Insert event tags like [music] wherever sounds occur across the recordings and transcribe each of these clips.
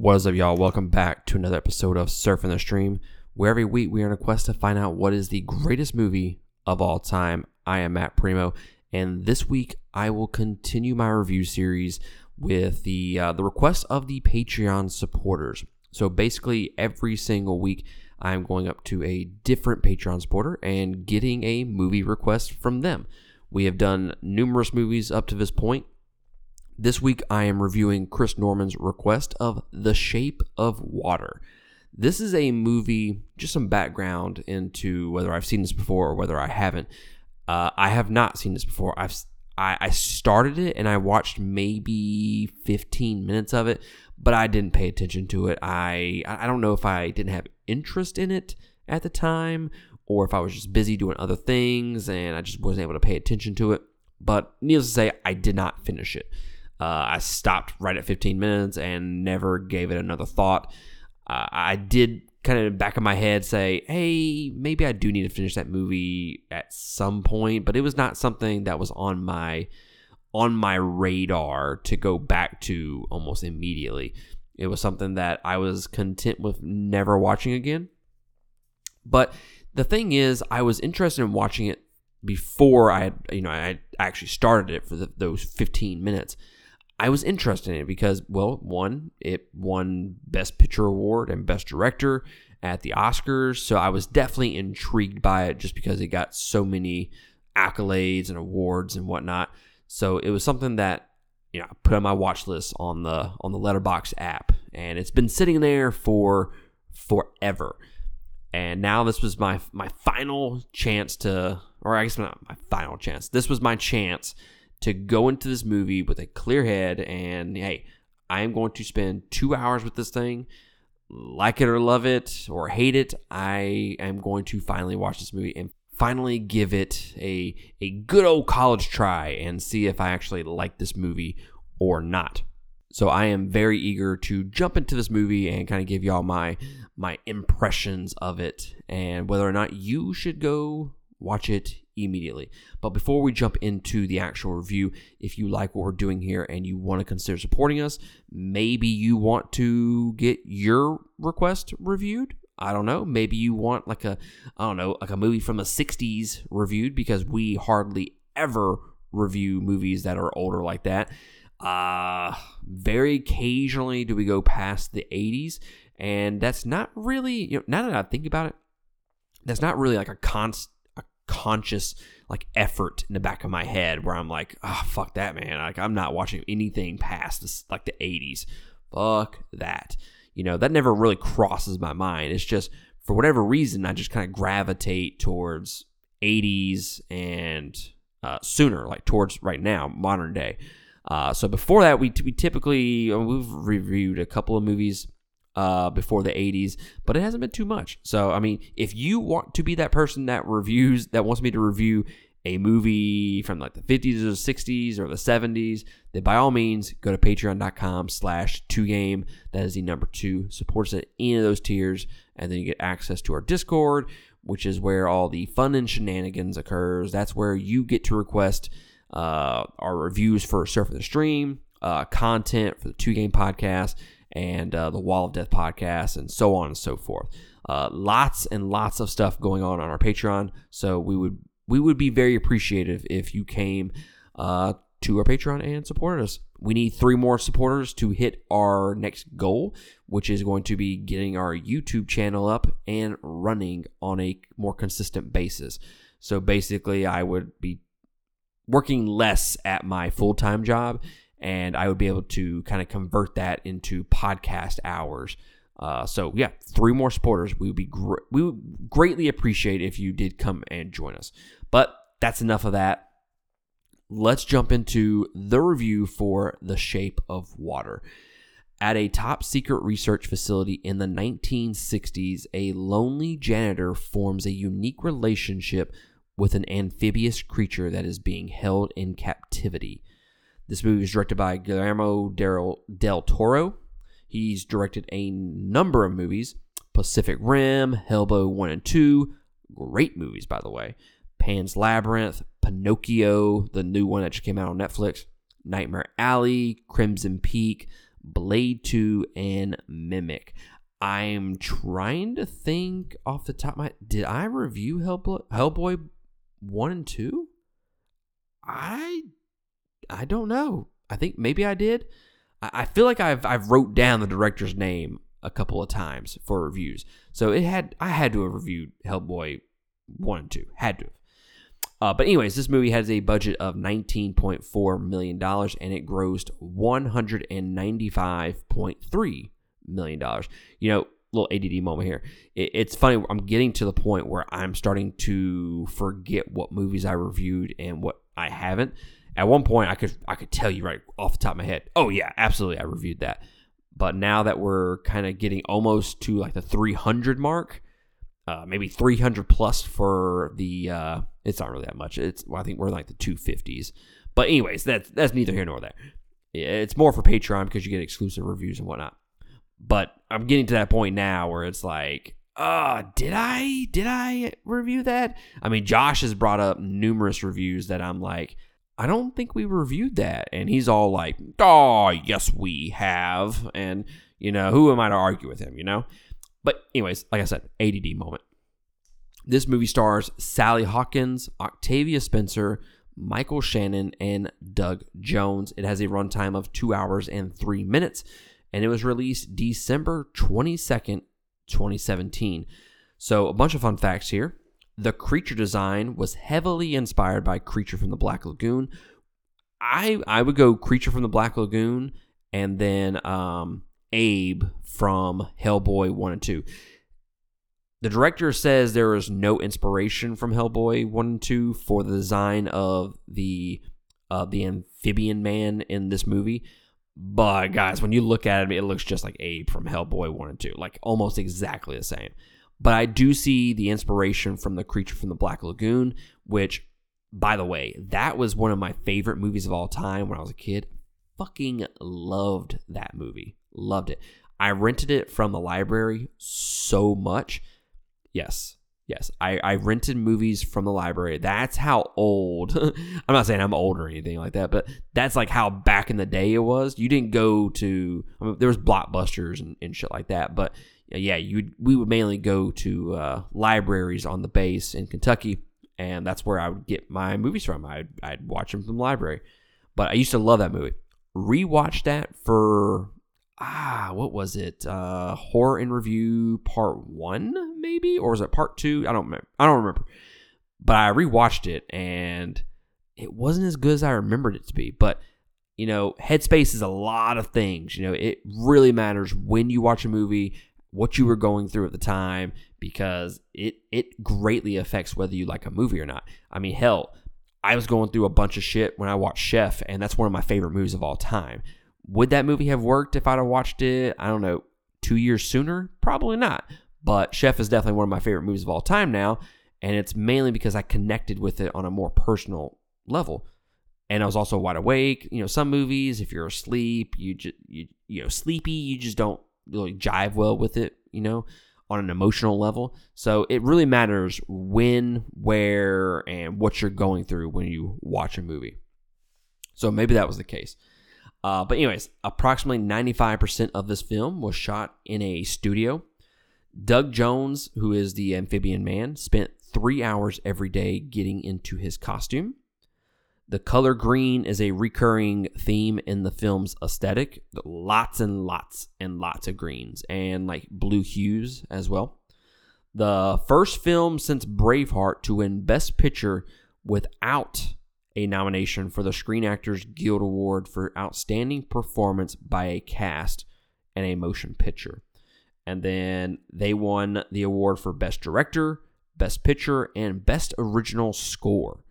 What is up, y'all? Welcome back to another episode of Surfing the Stream, where every week we are on a quest to find out what is the greatest movie of all time. I am Matt Primo, and this week I will continue my review series with the uh, the request of the Patreon supporters. So basically, every single week I'm going up to a different Patreon supporter and getting a movie request from them. We have done numerous movies up to this point, this week I am reviewing Chris Norman's request of The Shape of Water. This is a movie, just some background into whether I've seen this before or whether I haven't. Uh, I have not seen this before. I've I, I started it and I watched maybe 15 minutes of it, but I didn't pay attention to it. I I don't know if I didn't have interest in it at the time or if I was just busy doing other things and I just wasn't able to pay attention to it. But needless to say, I did not finish it. Uh, I stopped right at 15 minutes and never gave it another thought. Uh, I did kind of back of my head say, hey, maybe I do need to finish that movie at some point, but it was not something that was on my on my radar to go back to almost immediately. It was something that I was content with never watching again. But the thing is, I was interested in watching it before I you know, I actually started it for the, those 15 minutes. I was interested in it because, well, one, it won Best Picture Award and Best Director at the Oscars. So I was definitely intrigued by it just because it got so many accolades and awards and whatnot. So it was something that you know I put on my watch list on the on the Letterboxd app, and it's been sitting there for forever. And now this was my my final chance to, or I guess not my final chance. This was my chance to go into this movie with a clear head and hey, I am going to spend two hours with this thing. Like it or love it or hate it, I am going to finally watch this movie and finally give it a a good old college try and see if I actually like this movie or not. So I am very eager to jump into this movie and kind of give y'all my my impressions of it and whether or not you should go watch it immediately. But before we jump into the actual review, if you like what we're doing here and you want to consider supporting us, maybe you want to get your request reviewed. I don't know. Maybe you want like a I don't know, like a movie from the 60s reviewed because we hardly ever review movies that are older like that. Uh very occasionally do we go past the 80s and that's not really, you know, now that I think about it, that's not really like a constant conscious like effort in the back of my head where I'm like, oh fuck that man. Like I'm not watching anything past this like the 80s. Fuck that. You know, that never really crosses my mind. It's just for whatever reason I just kind of gravitate towards 80s and uh, sooner, like towards right now, modern day. Uh, so before that, we, we typically uh, we've reviewed a couple of movies uh, before the 80s, but it hasn't been too much. So, I mean, if you want to be that person that reviews, that wants me to review a movie from like the 50s or the 60s or the 70s, then by all means, go to patreon.com slash 2game. That is the number two. Supports at any of those tiers. And then you get access to our Discord, which is where all the fun and shenanigans occurs. That's where you get to request uh, our reviews for Surf of the Stream, uh, content for the 2Game podcast, and uh, the Wall of Death podcast, and so on and so forth. Uh, lots and lots of stuff going on on our Patreon. So we would we would be very appreciative if you came uh, to our Patreon and supported us. We need three more supporters to hit our next goal, which is going to be getting our YouTube channel up and running on a more consistent basis. So basically, I would be working less at my full time job and I would be able to kind of convert that into podcast hours. Uh, so yeah, three more supporters. We would be gr- we would greatly appreciate if you did come and join us. But that's enough of that. Let's jump into the review for The Shape of Water. At a top secret research facility in the 1960s, a lonely janitor forms a unique relationship with an amphibious creature that is being held in captivity. This movie was directed by Guillermo del, del Toro. He's directed a number of movies Pacific Rim, Hellboy 1 and 2. Great movies, by the way. Pan's Labyrinth, Pinocchio, the new one that just came out on Netflix, Nightmare Alley, Crimson Peak, Blade 2, and Mimic. I'm trying to think off the top of my did I review Hellboy, Hellboy 1 and 2? I I don't know. I think maybe I did. I, I feel like I've I've wrote down the director's name a couple of times for reviews. So it had I had to have reviewed Hellboy 1 and 2. Had to have. Uh, but anyways, this movie has a budget of $19.4 million and it grossed $195.3 million. You know, little ADD moment here. It, it's funny. I'm getting to the point where I'm starting to forget what movies I reviewed and what I haven't. At one point, I could I could tell you right off the top of my head. Oh yeah, absolutely, I reviewed that. But now that we're kind of getting almost to like the 300 mark, uh, maybe 300 plus for the. Uh, it's not really that much. It's well, I think we're in like the 250s. But anyways, that's that's neither here nor there. It's more for Patreon because you get exclusive reviews and whatnot. But I'm getting to that point now where it's like, uh, did I did I review that? I mean, Josh has brought up numerous reviews that I'm like, I don't think we reviewed that, and he's all like, oh, yes, we have, and you know, who am I to argue with him? You know. But anyways, like I said, ADD moment. This movie stars Sally Hawkins, Octavia Spencer, Michael Shannon, and Doug Jones. It has a runtime of two hours and three minutes and it was released December 22nd, 2017. So, a bunch of fun facts here. The creature design was heavily inspired by Creature from the Black Lagoon. I I would go Creature from the Black Lagoon and then um, Abe from Hellboy 1 and 2. The director says there is no inspiration from Hellboy 1 and 2 for the design of the uh, the amphibian man in this movie. But guys, when you look at it, it looks just like Abe from Hellboy 1 and 2, like almost exactly the same. But I do see the inspiration from the creature from the Black Lagoon, which, by the way, that was one of my favorite movies of all time when I was a kid. Fucking loved that movie. Loved it. I rented it from the library so much. Yes, Yes, I, I rented movies from the library. That's how old. [laughs] I'm not saying I'm old or anything like that, but that's like how back in the day it was. You didn't go to. I mean, there was blockbusters and, and shit like that, but yeah, you we would mainly go to uh, libraries on the base in Kentucky, and that's where I would get my movies from. I'd I'd watch them from the library, but I used to love that movie. Rewatched that for ah, what was it? Uh, horror in review part one, maybe, or was it part two? I don't remember. I don't remember. But I rewatched it and it wasn't as good as I remembered it to be. But you know, headspace is a lot of things. You know, it really matters when you watch a movie, what you were going through at the time, because it it greatly affects whether you like a movie or not. I mean, hell, I was going through a bunch of shit when I watched Chef, and that's one of my favorite movies of all time. Would that movie have worked if I'd have watched it, I don't know, two years sooner? Probably not. But Chef is definitely one of my favorite movies of all time now. And it's mainly because I connected with it on a more personal level. And I was also wide awake. You know, some movies, if you're asleep, you just, you, you know, sleepy, you just don't really jive well with it, you know, on an emotional level. So it really matters when, where, and what you're going through when you watch a movie. So maybe that was the case. Uh, but anyways, approximately 95% of this film was shot in a studio. Doug Jones, who is the amphibian man, spent three hours every day getting into his costume. The color green is a recurring theme in the film's aesthetic. Lots and lots and lots of greens and like blue hues as well. The first film since Braveheart to win Best Picture without a nomination for the Screen Actors Guild Award for Outstanding Performance by a Cast and a Motion Picture. And then they won the award for Best Director, Best Picture, and Best Original Score.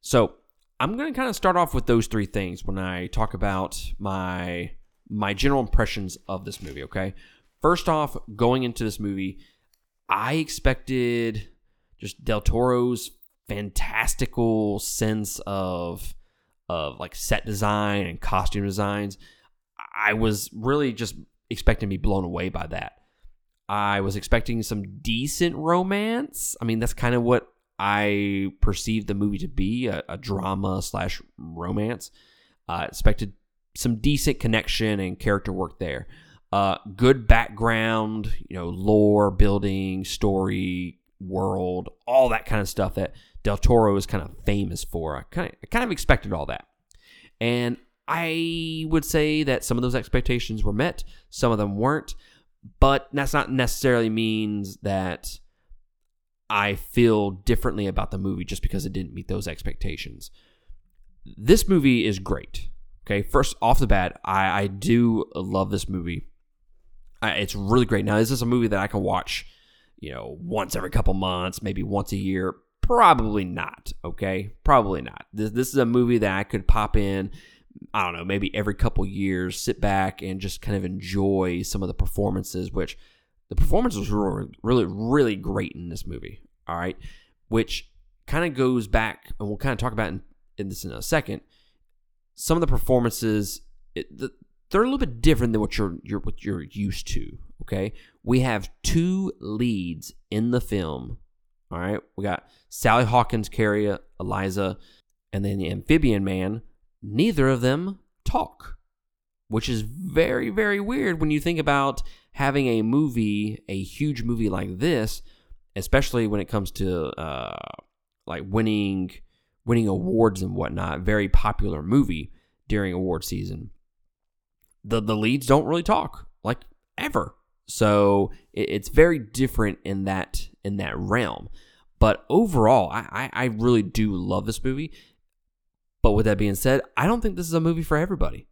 So I'm going to kind of start off with those three things when I talk about my my general impressions of this movie. Okay, first off, going into this movie, I expected just Del Toro's fantastical sense of of like set design and costume designs. I was really just expecting to be blown away by that. I was expecting some decent romance. I mean, that's kind of what I perceived the movie to be a, a drama slash romance. Uh, expected some decent connection and character work there. Uh, good background, you know, lore building, story, world, all that kind of stuff that Del Toro is kind of famous for. I kind of, I kind of expected all that. And I would say that some of those expectations were met, some of them weren't, but that's not necessarily means that I feel differently about the movie just because it didn't meet those expectations. This movie is great. Okay, first off the bat, I, I do love this movie. I, it's really great. Now, is this is a movie that I can watch, you know, once every couple months, maybe once a year. Probably not. Okay, probably not. This this is a movie that I could pop in. I don't know, maybe every couple years, sit back and just kind of enjoy some of the performances, which the performance was really, really, really great in this movie. All right, which kind of goes back, and we'll kind of talk about in, in this in a second. Some of the performances, it, the, they're a little bit different than what you're, you're what you're used to. Okay, we have two leads in the film. All right, we got Sally Hawkins, Carrie, Eliza, and then the Amphibian Man. Neither of them talk, which is very, very weird when you think about having a movie, a huge movie like this, especially when it comes to uh, like winning winning awards and whatnot, very popular movie during award season. The the leads don't really talk like ever, so it, it's very different in that in that realm. But overall, I, I, I really do love this movie. But with that being said, I don't think this is a movie for everybody.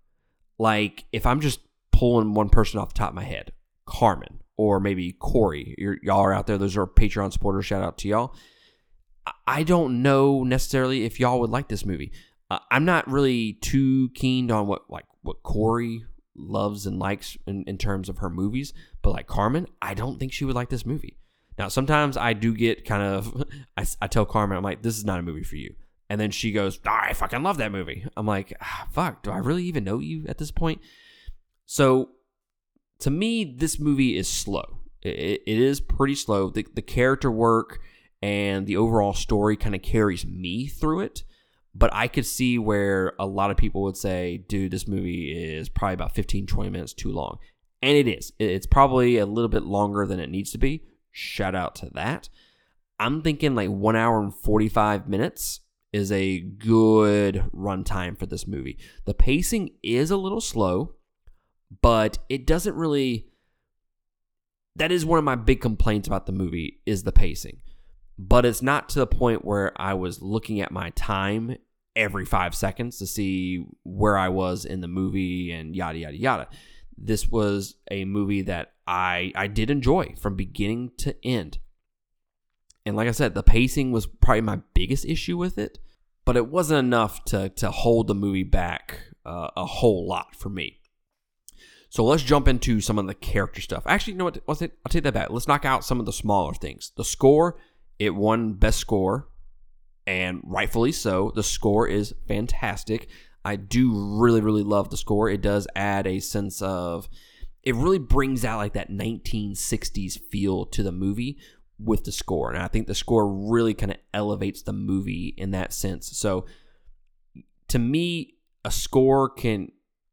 Like if I'm just pulling one person off the top of my head, Carmen or maybe Corey. You're, y'all are out there. Those are Patreon supporters. Shout out to y'all. I don't know necessarily if y'all would like this movie. Uh, I'm not really too keen on what like what Corey loves and likes in, in terms of her movies, but like Carmen, I don't think she would like this movie. Now, sometimes I do get kind of, [laughs] I, I tell Carmen, I'm like, this is not a movie for you. And then she goes, oh, I fucking love that movie. I'm like, ah, fuck, do I really even know you at this point? So to me, this movie is slow. it, it is pretty slow. The, the character work and the overall story kind of carries me through it. But I could see where a lot of people would say, dude, this movie is probably about 15, 20 minutes too long. And it is. It's probably a little bit longer than it needs to be. Shout out to that. I'm thinking like one hour and 45 minutes is a good runtime for this movie. The pacing is a little slow but it doesn't really that is one of my big complaints about the movie is the pacing. But it's not to the point where i was looking at my time every five seconds to see where i was in the movie and yada yada yada. This was a movie that i i did enjoy from beginning to end. And like i said the pacing was probably my biggest issue with it but it wasn't enough to to hold the movie back uh, a whole lot for me so let's jump into some of the character stuff. Actually, you know what? I'll take, I'll take that back. Let's knock out some of the smaller things. The score, it won best score, and rightfully so. The score is fantastic. I do really, really love the score. It does add a sense of, it really brings out like that 1960s feel to the movie with the score. And I think the score really kind of elevates the movie in that sense. So to me, a score can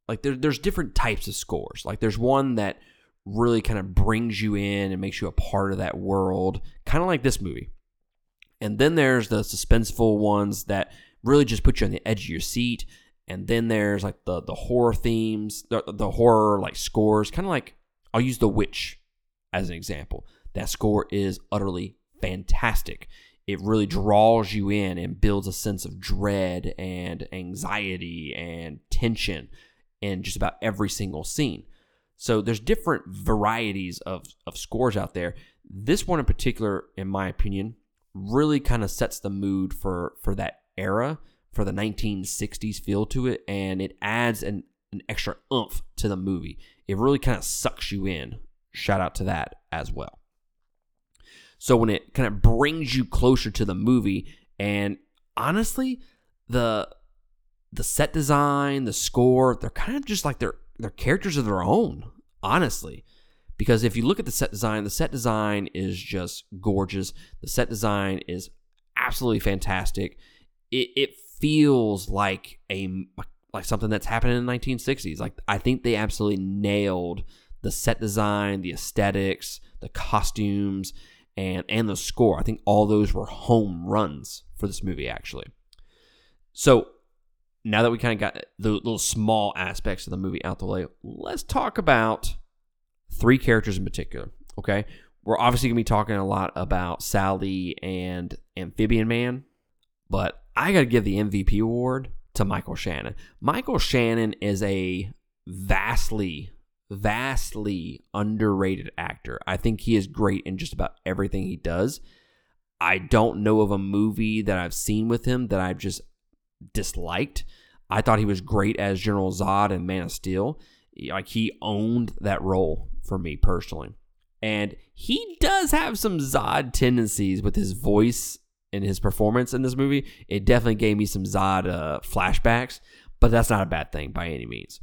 like there, there's different types of scores. Like there's one that really kind of brings you in and makes you a part of that world, kind of like this movie. And then there's the suspenseful ones that really just put you on the edge of your seat. And then there's like the the horror themes, the, the horror like scores, kind of like I'll use The Witch as an example. That score is utterly fantastic. It really draws you in and builds a sense of dread and anxiety and tension in just about every single scene. So there's different varieties of, of scores out there. This one in particular, in my opinion, really kind of sets the mood for for that era, for the 1960s feel to it, and it adds an, an extra oomph to the movie. It really kind of sucks you in. Shout out to that as well. So when it kind of brings you closer to the movie, and honestly, the the set design, the score, they're kind of just like they're they're characters of their own, honestly. Because if you look at the set design, the set design is just gorgeous. The set design is absolutely fantastic. It, it feels like a like something that's happening in the 1960s. Like I think they absolutely nailed the set design, the aesthetics, the costumes, and and the score. I think all those were home runs for this movie actually. So now that we kind of got the little small aspects of the movie out the way, let's talk about three characters in particular. Okay, we're obviously gonna be talking a lot about Sally and Amphibian Man, but I gotta give the MVP award to Michael Shannon. Michael Shannon is a vastly, vastly underrated actor. I think he is great in just about everything he does. I don't know of a movie that I've seen with him that I've just disliked. I thought he was great as General Zod in Man of Steel. Like he owned that role for me personally. And he does have some Zod tendencies with his voice and his performance in this movie. It definitely gave me some Zod uh, flashbacks, but that's not a bad thing by any means.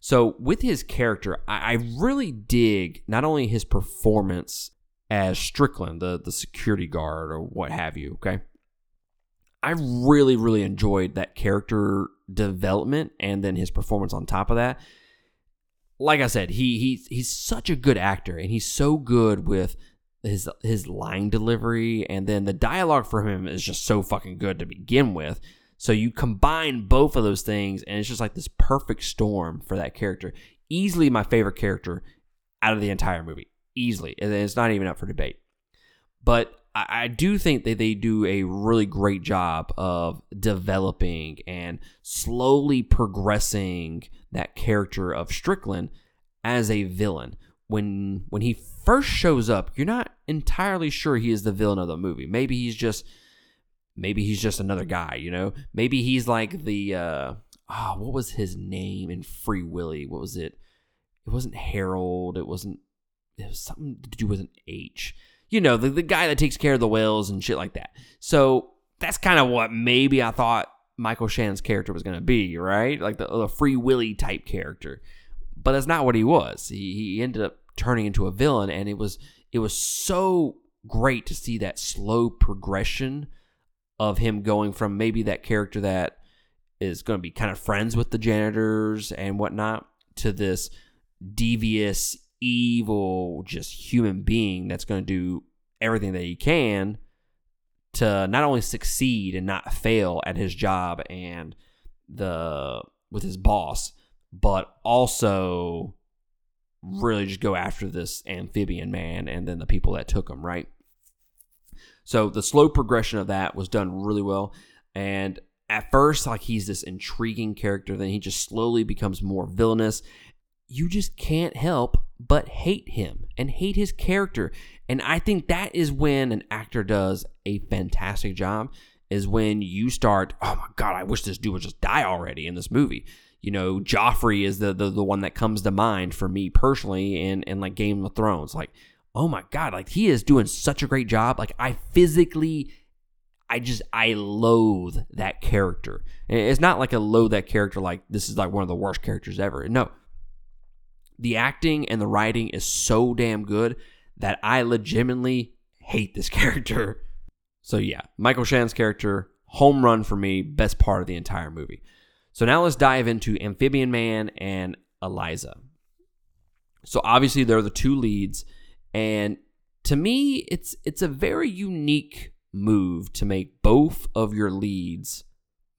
So, with his character, I, I really dig not only his performance as Strickland, the, the security guard or what have you, okay? I really, really enjoyed that character development and then his performance on top of that. Like I said, he he he's such a good actor and he's so good with his his line delivery and then the dialogue for him is just so fucking good to begin with. So you combine both of those things and it's just like this perfect storm for that character. Easily my favorite character out of the entire movie. Easily. And it's not even up for debate. But I, do think that they do a really great job of developing and slowly progressing that character of Strickland as a villain. When when he first shows up, you're not entirely sure he is the villain of the movie. Maybe he's just maybe he's just another guy, you know? Maybe he's like the uh oh, what was his name in Free Willy? What was it? It wasn't Harold, it wasn't it was something to do with an H you know, the, the guy that takes care of the whales and shit like that. So that's kind of what maybe I thought Michael Shannon's character was going to be, right? Like the, the Free Willy type character. But that's not what he was. He, he ended up turning into a villain, and it was it was so great to see that slow progression of him going from maybe that character that is going to be kind of friends with the janitors and whatnot to this devious evil, just human being that's going to do everything that he can to not only succeed and not fail at his job and the with his boss, but also really just go after this amphibian man and then the people that took him, right? So the slow progression of that was done really well. And at first, like he's this intriguing character, then he just slowly becomes more villainous. You just can't help but hate him and hate his character. And I think that is when an actor does a fantastic job is when you start, oh my god, I wish this dude would just die already in this movie. You know, Joffrey is the the, the one that comes to mind for me personally in, in like Game of Thrones. Like, oh my god, like he is doing such a great job. Like I physically I just I loathe that character. And it's not like a loathe that character like this is like one of the worst characters ever. No, the acting and the writing is so damn good that I legitimately hate this [laughs] character. So yeah, Michael Shannon's character, home run for me, best part of the entire movie. So now let's dive into Amphibian Man and Eliza. So obviously they're the two leads, and to me, it's it's a very unique move to make both of your leads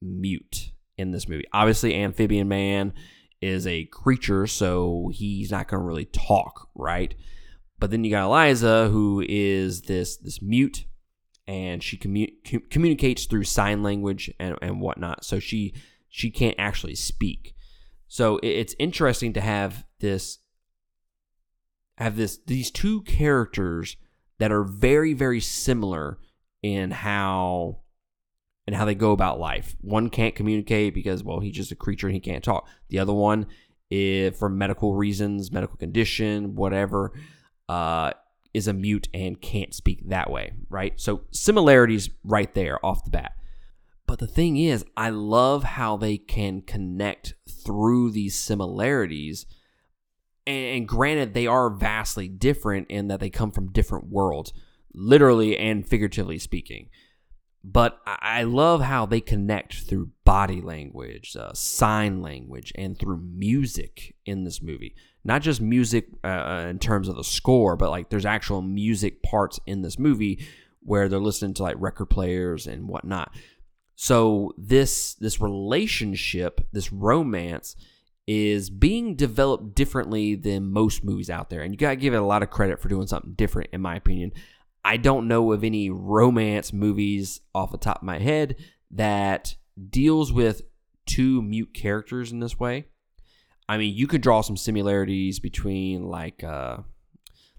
mute in this movie. Obviously, Amphibian Man is a creature, so he's not going to really talk, right? But then you got Eliza, who is this this mute, and she commu- communicates through sign language and, and whatnot. So she she can't actually speak. So it's interesting to have this have this these two characters that are very very similar in how and how they go about life. One can't communicate because, well, he's just a creature and he can't talk. The other one, if for medical reasons, medical condition, whatever, uh, is a mute and can't speak that way, right? So similarities right there off the bat. But the thing is, I love how they can connect through these similarities. And granted, they are vastly different in that they come from different worlds, literally and figuratively speaking. But I love how they connect through body language, uh, sign language, and through music in this movie. Not just music uh, uh, in terms of the score, but like there's actual music parts in this movie where they're listening to like record players and whatnot. So this this relationship, this romance, is being developed differently than most movies out there, and you gotta give it a lot of credit for doing something different, in my opinion. I don't know of any romance movies off the top of my head that deals with two mute characters in this way. I mean, you could draw some similarities between like uh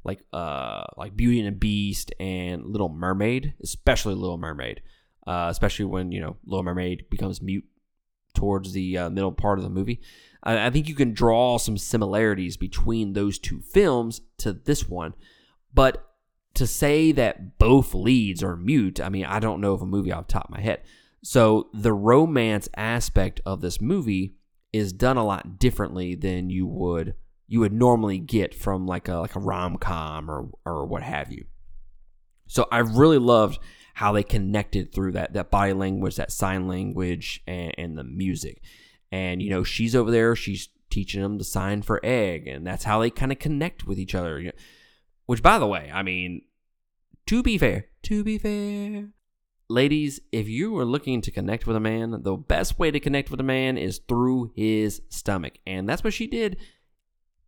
like uh like Beauty and the Beast and Little Mermaid, especially Little Mermaid. Uh, especially when, you know, Little Mermaid becomes mute towards the uh, middle part of the movie. I, I think you can draw some similarities between those two films to this one. But to say that both leads are mute, I mean, I don't know of a movie off the top of my head. So the romance aspect of this movie is done a lot differently than you would you would normally get from like a like a rom com or or what have you. So I really loved how they connected through that that body language, that sign language, and, and the music. And you know, she's over there, she's teaching them the sign for egg, and that's how they kind of connect with each other. You know, which, by the way, I mean, to be fair, to be fair, ladies, if you are looking to connect with a man, the best way to connect with a man is through his stomach. And that's what she did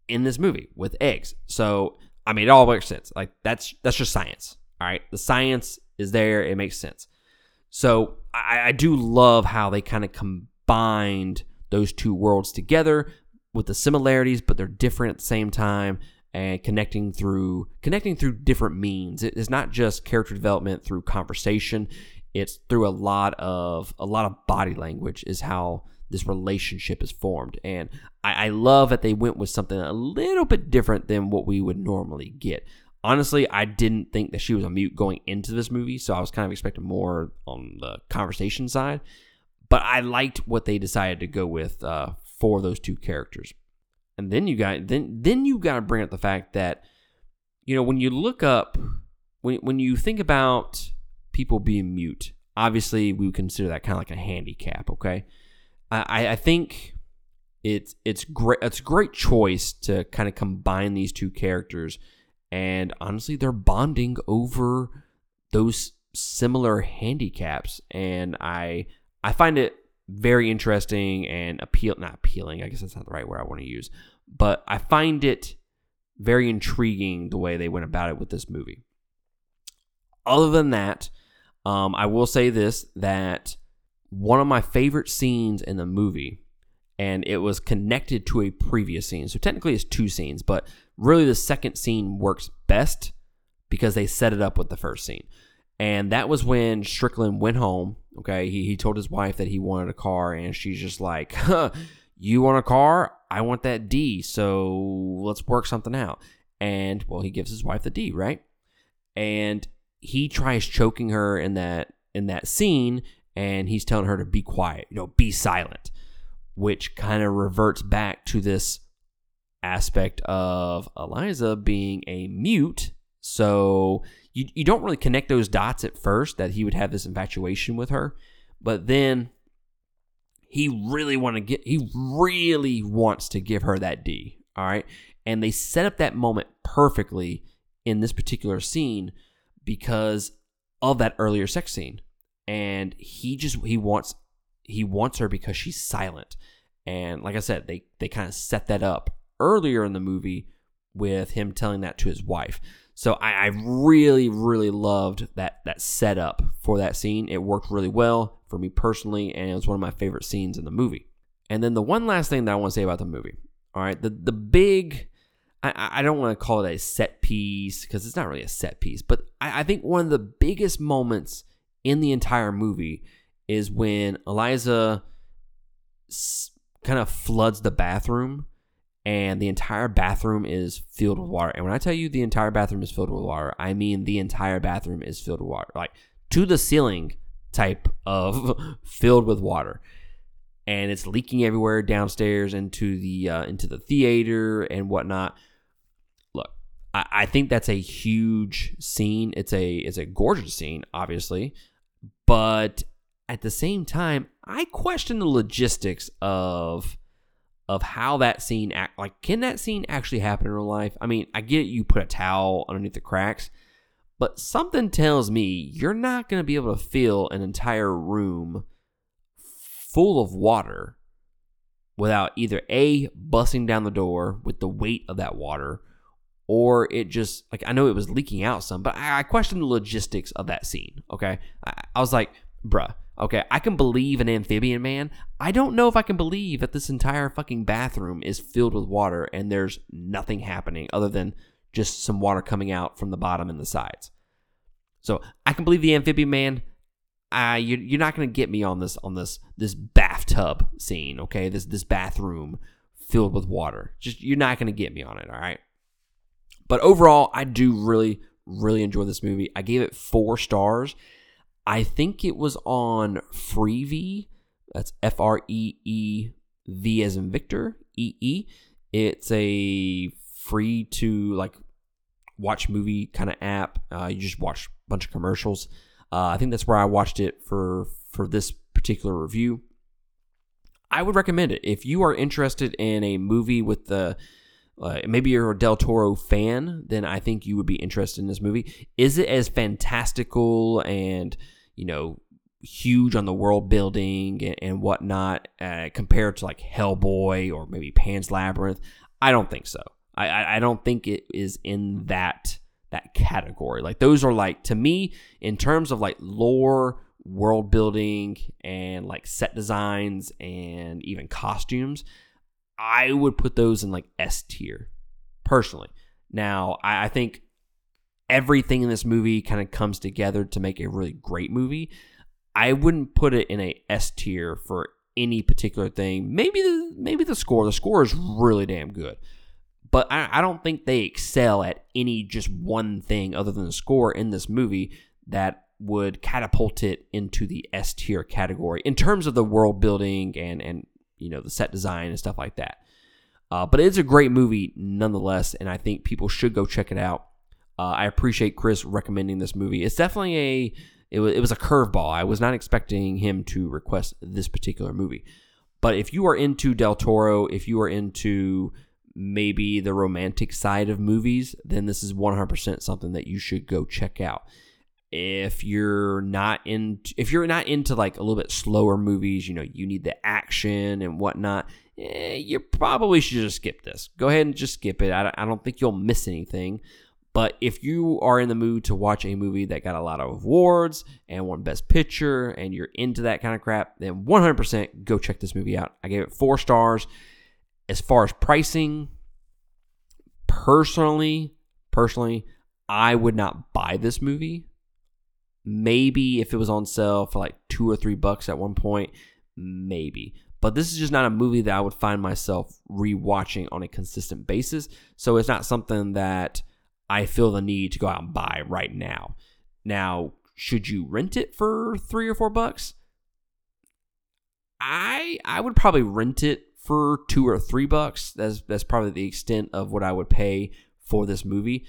in this movie with eggs. So, I mean, it all makes sense. Like that's that's just science. All right. The science is there, it makes sense. So I, I do love how they kind of combined those two worlds together with the similarities, but they're different at the same time and connecting through connecting through different means. It is not just character development through conversation. It's through a lot of a lot of body language is how this relationship is formed. And I, I love that they went with something a little bit different than what we would normally get. Honestly, I didn't think that she was a mute going into this movie, so I was kind of expecting more on the conversation side. But I liked what they decided to go with uh, for those two characters. And then you got then then you got to bring up the fact that you know when you look up when when you think about people being mute, obviously we would consider that kind of like a handicap. Okay, I I think it's it's great it's a great choice to kind of combine these two characters, and honestly they're bonding over those similar handicaps, and I I find it very interesting and appeal not appealing i guess that's not the right word i want to use but i find it very intriguing the way they went about it with this movie. Other than that um, i will say this that one of my favorite scenes in the movie and it was connected to a previous scene so technically it's two scenes but really the second scene works best because they set it up with the first scene and that was when Strickland went home. Okay. He, he told his wife that he wanted a car, and she's just like, huh, You want a car? I want that D. So let's work something out. And well, he gives his wife the D, right? And he tries choking her in that in that scene, and he's telling her to be quiet, you know, be silent, which kind of reverts back to this aspect of Eliza being a mute. So you you don't really connect those dots at first that he would have this infatuation with her, but then he really want to get he really wants to give her that D. All right. And they set up that moment perfectly in this particular scene because of that earlier sex scene. And he just he wants he wants her because she's silent. And like I said, they they kind of set that up earlier in the movie with him telling that to his wife. So I, I, really, really loved that that setup for that scene. It worked really well for me personally, and it was one of my favorite scenes in the movie. And then the one last thing that I want to say about the movie, all right, the the big, I, I don't want to call it a set piece because it's not really a set piece, but I, I think one of the biggest moments in the entire movie is when Eliza s- kind of floods the bathroom and the entire bathroom is filled with water. And when I tell you the entire bathroom is filled with water, I mean the entire bathroom is filled with water, like to the ceiling type of [laughs] filled with water. And it's leaking everywhere downstairs into the uh, into the theater and whatnot. Look, I, I think that's a huge scene. It's a it's a gorgeous scene, obviously, but but at the same time, I question the logistics of of how that scene act like can that scene actually happen in real life? I mean, I get you put a towel underneath the cracks, but something tells me you're not going to be able to fill an entire room full of water without either A, busting down the door with the weight of that water, or it just, like, I know it was leaking out some, but I, I question the logistics of that scene, okay? I, I was like, bruh, okay, I can believe an amphibian man. I don't know if I can believe that this entire fucking bathroom is filled with water and there's nothing happening other than just some water coming out from the bottom and the sides. So I can believe the amphibian man uh, you, you're not to get me on this on this this bathtub scene, okay? This this bathroom filled with water. Just you're not to get me on it, all right? But overall, I do really really enjoy this movie. I gave it 4 stars. I think it was on Freevee. That's F R E E V as in Victor, E E. It's a free to like watch movie kind of app. Uh, you just watch a bunch of commercials. Uh, I think that's where I watched it for for this particular review. I would recommend it if you are interested in a movie with the uh, maybe you're a Del Toro fan, then I think you would be interested in this movie. Is it as fantastical and you know huge on the world building and, and whatnot uh, compared to like Hellboy or maybe Pan's Labyrinth? I don't think so. I, I, don't think it is in that that category. Like those are like to me in terms of like lore, world building, and like set designs and even costumes. I would put those in like S tier personally. Now I, I think everything in this movie kind of comes together to make a really great movie. I wouldn't put it in a S tier for any particular thing. Maybe the maybe the score. The score is really damn good but I, I don't think they excel at any just one thing other than the score in this movie that would catapult it into the S tier category in terms of the world building and and you know the set design and stuff like that. Uh, but it's a great movie nonetheless, and I think people should go check it out. Uh, I appreciate Chris recommending this movie. It's definitely a it was, it was a curveball. I was not expecting him to request this particular movie. But if you are into Del Toro, if you are into maybe the romantic side of movies, then this is 100% something that you should go check out. If you're not in, if you're not into like a little bit slower movies, you know, you need the action and whatnot. Eh, you probably should just skip this. Go ahead and just skip it. I, I don't think you'll miss anything. But if you are in the mood to watch a movie that got a lot of awards and won Best Picture and you're into that kind of crap, then 100% go check this movie out. I gave it four stars as far as pricing, personally, personally, I would not buy this movie. Maybe if it was on sale for like two or three bucks at one point, maybe. But this is just not a movie that I would find myself rewatching on a consistent basis. So it's not something that I feel the need to go out and buy right now. Now, should you rent it for three or four bucks? I I would probably rent it for two or three bucks. That's that's probably the extent of what I would pay for this movie.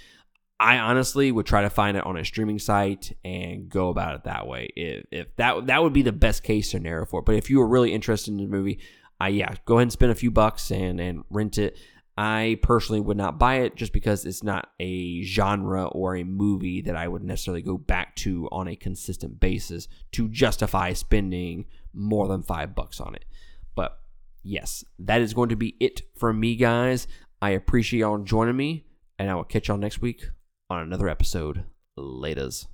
I honestly would try to find it on a streaming site and go about it that way. If, if that that would be the best case scenario for it. But if you were really interested in the movie, I yeah, go ahead and spend a few bucks and and rent it. I personally would not buy it just because it's not a genre or a movie that I would necessarily go back to on a consistent basis to justify spending more than five bucks on it. But yes, that is going to be it for me, guys. I appreciate y'all joining me, and I will catch y'all next week on another episode. Laters.